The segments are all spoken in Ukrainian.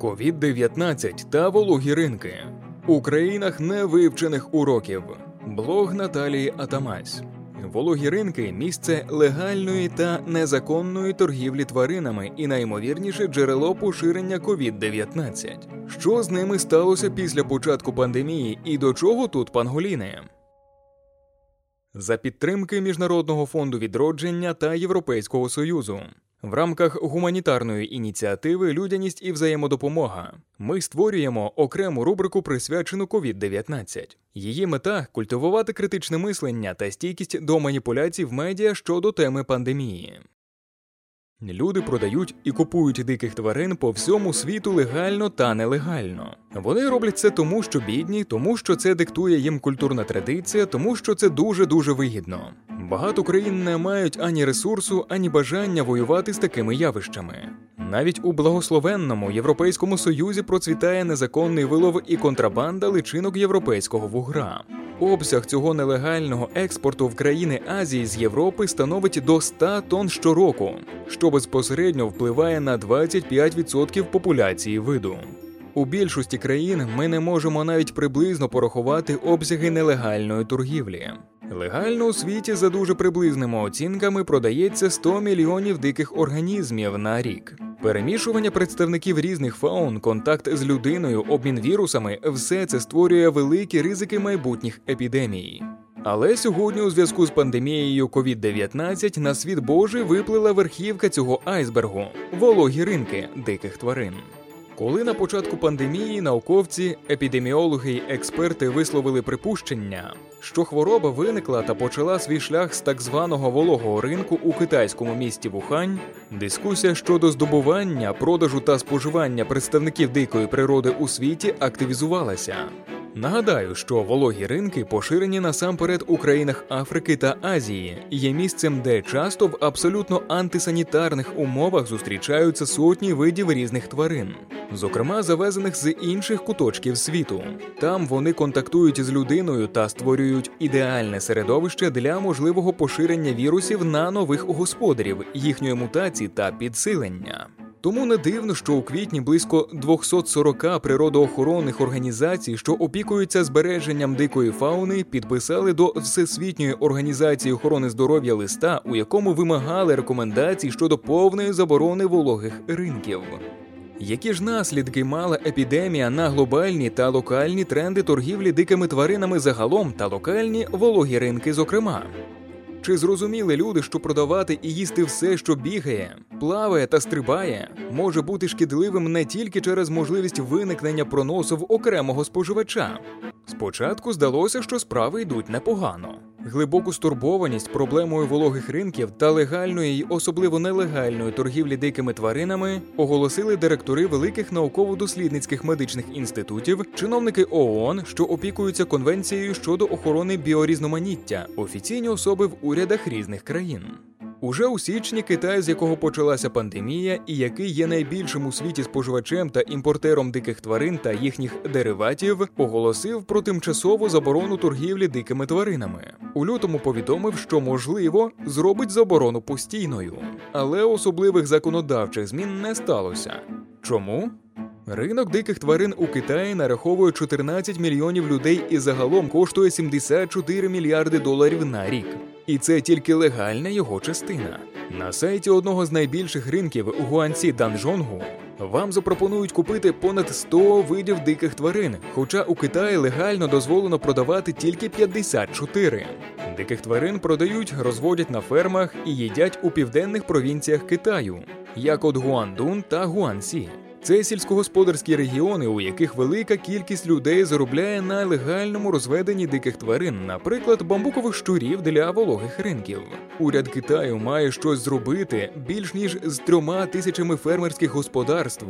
COVID-19 та вологі ринки у країнах невивчених уроків. Блог Наталії Атамась. Вологі ринки місце легальної та незаконної торгівлі тваринами і найімовірніше джерело поширення COVID-19. Що з ними сталося після початку пандемії і до чого тут панголіни? За підтримки Міжнародного фонду відродження та Європейського союзу в рамках гуманітарної ініціативи Людяність і взаємодопомога ми створюємо окрему рубрику, присвячену COVID-19. Її мета культивувати критичне мислення та стійкість до маніпуляцій в медіа щодо теми пандемії. Люди продають і купують диких тварин по всьому світу легально та нелегально. Вони роблять це тому, що бідні, тому що це диктує їм культурна традиція, тому що це дуже дуже вигідно. Багато країн не мають ані ресурсу, ані бажання воювати з такими явищами. Навіть у благословенному Європейському Союзі процвітає незаконний вилов і контрабанда личинок європейського вугра. Обсяг цього нелегального експорту в країни Азії з Європи становить до 100 тонн щороку, що безпосередньо впливає на 25% популяції виду. У більшості країн ми не можемо навіть приблизно порахувати обсяги нелегальної торгівлі. Легально у світі за дуже приблизними оцінками продається 100 мільйонів диких організмів на рік. Перемішування представників різних фаун, контакт з людиною, обмін вірусами все це створює великі ризики майбутніх епідемій. Але сьогодні, у зв'язку з пандемією COVID-19 на світ Божий виплила верхівка цього айсбергу вологі ринки диких тварин. Коли на початку пандемії науковці, епідеміологи й експерти висловили припущення, що хвороба виникла та почала свій шлях з так званого вологого ринку у китайському місті Вухань, дискусія щодо здобування, продажу та споживання представників дикої природи у світі активізувалася. Нагадаю, що вологі ринки поширені насамперед у країнах Африки та Азії, є місцем, де часто в абсолютно антисанітарних умовах зустрічаються сотні видів різних тварин, зокрема завезених з інших куточків світу. Там вони контактують з людиною та створюють ідеальне середовище для можливого поширення вірусів на нових господарів, їхньої мутації та підсилення. Тому не дивно, що у квітні близько 240 природоохоронних організацій, що опікуються збереженням дикої фауни, підписали до Всесвітньої організації охорони здоров'я листа, у якому вимагали рекомендацій щодо повної заборони вологих ринків. Які ж наслідки мала епідемія на глобальні та локальні тренди торгівлі дикими тваринами загалом та локальні вологі ринки, зокрема? Чи зрозуміли люди, що продавати і їсти все, що бігає, плаває та стрибає, може бути шкідливим не тільки через можливість виникнення проносу в окремого споживача? Спочатку здалося, що справи йдуть непогано. Глибоку стурбованість проблемою вологих ринків та легальної й особливо нелегальної торгівлі дикими тваринами оголосили директори великих науково-дослідницьких медичних інститутів, чиновники ООН, що опікуються конвенцією щодо охорони біорізноманіття, офіційні особи в урядах різних країн. Уже у січні Китай, з якого почалася пандемія, і який є найбільшим у світі споживачем та імпортером диких тварин та їхніх дериватів, оголосив про тимчасову заборону торгівлі дикими тваринами. У лютому повідомив, що можливо зробить заборону постійною, але особливих законодавчих змін не сталося. Чому? Ринок диких тварин у Китаї нараховує 14 мільйонів людей і загалом коштує 74 мільярди доларів на рік. І це тільки легальна його частина. На сайті одного з найбільших ринків у Гуанці Данжонгу вам запропонують купити понад 100 видів диких тварин, хоча у Китаї легально дозволено продавати тільки 54. Диких тварин продають, розводять на фермах і їдять у південних провінціях Китаю, як от Гуандун та Гуанці. Це сільськогосподарські регіони, у яких велика кількість людей заробляє на легальному розведенні диких тварин, наприклад, бамбукових щурів для вологих ринків. Уряд Китаю має щось зробити більш ніж з трьома тисячами фермерських господарств,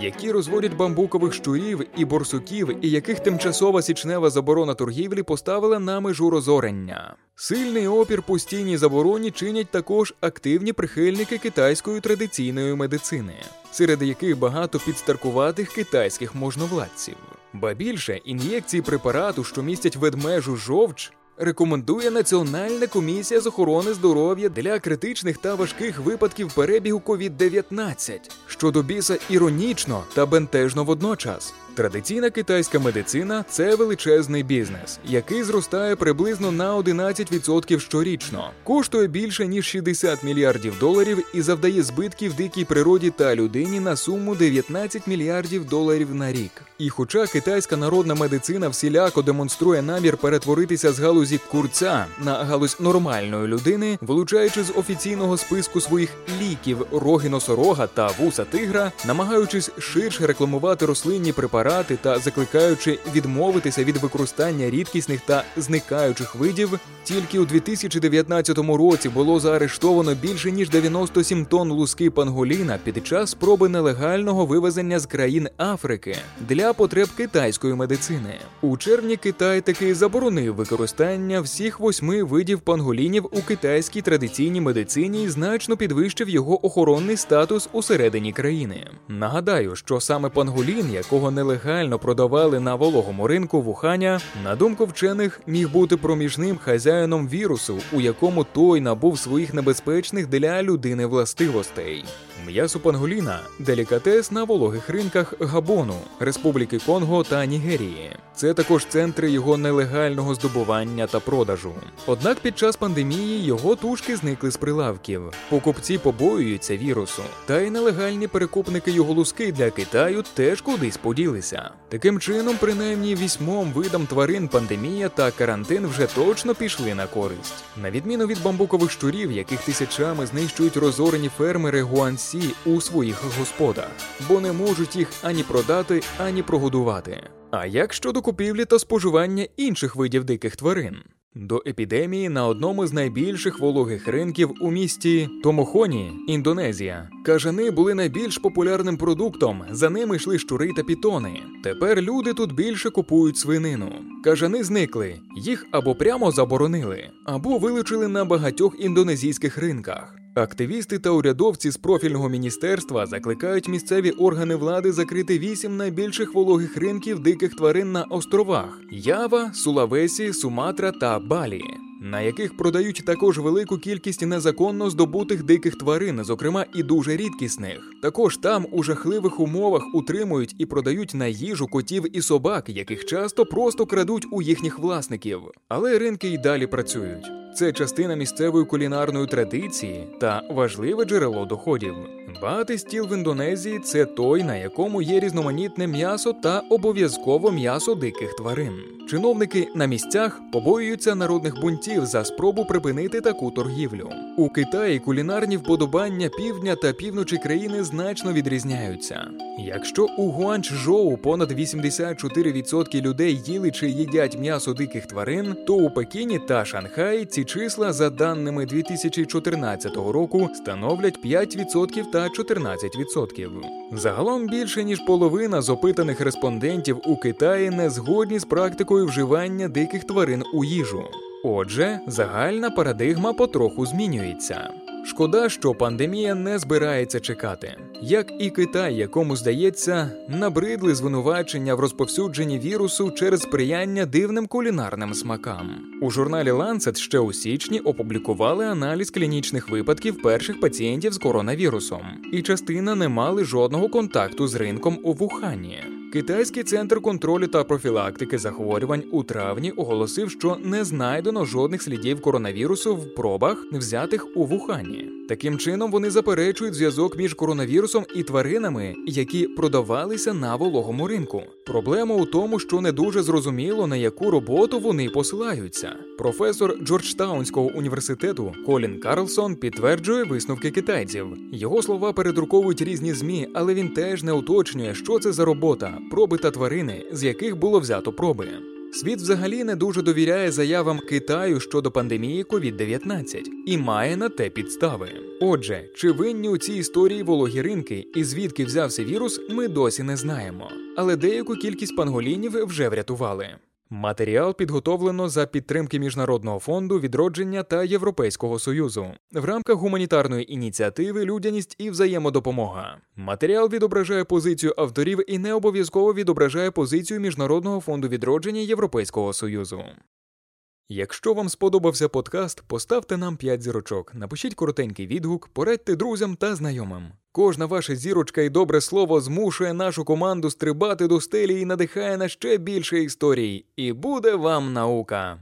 які розводять бамбукових щурів і борсуків, і яких тимчасова січнева заборона торгівлі поставила на межу розорення. Сильний опір постійній забороні чинять також активні прихильники китайської традиційної медицини, серед яких багато підстаркуватих китайських можновладців. Ба більше ін'єкції препарату, що містять ведмежу жовч, рекомендує Національна комісія з охорони здоров'я для критичних та важких випадків перебігу COVID-19, що до біса іронічно та бентежно водночас. Традиційна китайська медицина це величезний бізнес, який зростає приблизно на 11% щорічно, коштує більше ніж 60 мільярдів доларів і завдає збитків дикій природі та людині на суму 19 мільярдів доларів на рік. І хоча китайська народна медицина всіляко демонструє намір перетворитися з галузі курця на галузь нормальної людини, вилучаючи з офіційного списку своїх ліків роги носорога та вуса тигра, намагаючись ширше рекламувати рослинні препарати та закликаючи відмовитися від використання рідкісних та зникаючих видів, тільки у 2019 році було заарештовано більше ніж 97 тонн луски панголіна під час спроби нелегального вивезення з країн Африки для потреб китайської медицини. У червні Китай таки заборонив використання всіх восьми видів панголінів у китайській традиційній медицині і значно підвищив його охоронний статус усередині країни. Нагадаю, що саме панголін, якого нелегально продавали на вологому ринку Вуханя, на думку вчених, міг бути проміжним хазяїном вірусу, у якому той набув своїх небезпечних для людини властивостей. М'ясо панголіна делікатес на вологих ринках Габону, Республіки Конго та Нігерії. Це також центри його нелегального здобування та продажу. Однак під час пандемії його тушки зникли з прилавків. Покупці побоюються вірусу, та й нелегальні перекупники його луски для Китаю теж кудись поділися. Таким чином, принаймні вісьмом видам тварин пандемія та карантин вже точно пішли на користь. На відміну від бамбукових щурів, яких тисячами знищують розорені фермери Гуансі у своїх господах, бо не можуть їх ані продати, ані прогодувати. А як щодо купівлі та споживання інших видів диких тварин? До епідемії на одному з найбільших вологих ринків у місті Томохоні, Індонезія, кажани були найбільш популярним продуктом. За ними йшли щури та пітони. Тепер люди тут більше купують свинину. Кажани зникли, їх або прямо заборонили, або вилучили на багатьох індонезійських ринках. Активісти та урядовці з профільного міністерства закликають місцеві органи влади закрити вісім найбільших вологих ринків диких тварин на островах: Ява, Сулавесі, Суматра та Балі. На яких продають також велику кількість незаконно здобутих диких тварин, зокрема і дуже рідкісних. Також там у жахливих умовах утримують і продають на їжу котів і собак, яких часто просто крадуть у їхніх власників. Але ринки й далі працюють. Це частина місцевої кулінарної традиції та важливе джерело доходів. Багатий стіл в Індонезії це той, на якому є різноманітне м'ясо та обов'язково м'ясо диких тварин. Чиновники на місцях побоюються народних бунтів за спробу припинити таку торгівлю. У Китаї кулінарні вподобання півдня та півночі країни значно відрізняються. Якщо у Гуанчжоу понад 84% людей їли чи їдять м'ясо диких тварин, то у Пекіні та Шанхаї ці числа за даними 2014 року становлять 5% та 14%. Загалом більше ніж половина з опитаних респондентів у Китаї не згодні з практикою вживання диких тварин у їжу. Отже, загальна парадигма потроху змінюється. Шкода, що пандемія не збирається чекати. Як і Китай, якому здається, набридли звинувачення в розповсюдженні вірусу через сприяння дивним кулінарним смакам. У журналі Lancet ще у січні опублікували аналіз клінічних випадків перших пацієнтів з коронавірусом, і частина не мали жодного контакту з ринком у Вухані. Китайський центр контролю та профілактики захворювань у травні оголосив, що не знайдено жодних слідів коронавірусу в пробах, взятих у Вухані. Таким чином вони заперечують зв'язок між коронавірусом і тваринами, які продавалися на вологому ринку. Проблема у тому, що не дуже зрозуміло на яку роботу вони посилаються. Професор Джорджтаунського університету Колін Карлсон підтверджує висновки китайців. Його слова передруковують різні змі, але він теж не уточнює, що це за робота, проби та тварини, з яких було взято проби. Світ взагалі не дуже довіряє заявам Китаю щодо пандемії COVID-19 і має на те підстави. Отже, чи винні у цій історії вологі ринки і звідки взявся вірус, ми досі не знаємо. Але деяку кількість панголінів вже врятували. Матеріал підготовлено за підтримки Міжнародного фонду відродження та Європейського союзу в рамках гуманітарної ініціативи Людяність і взаємодопомога. Матеріал відображає позицію авторів і не обов'язково відображає позицію Міжнародного фонду відродження Європейського союзу. Якщо вам сподобався подкаст, поставте нам 5 зірочок, напишіть коротенький відгук, порадьте друзям та знайомим. Кожна ваша зірочка і добре слово змушує нашу команду стрибати до стелі і надихає на ще більше історій. І буде вам наука!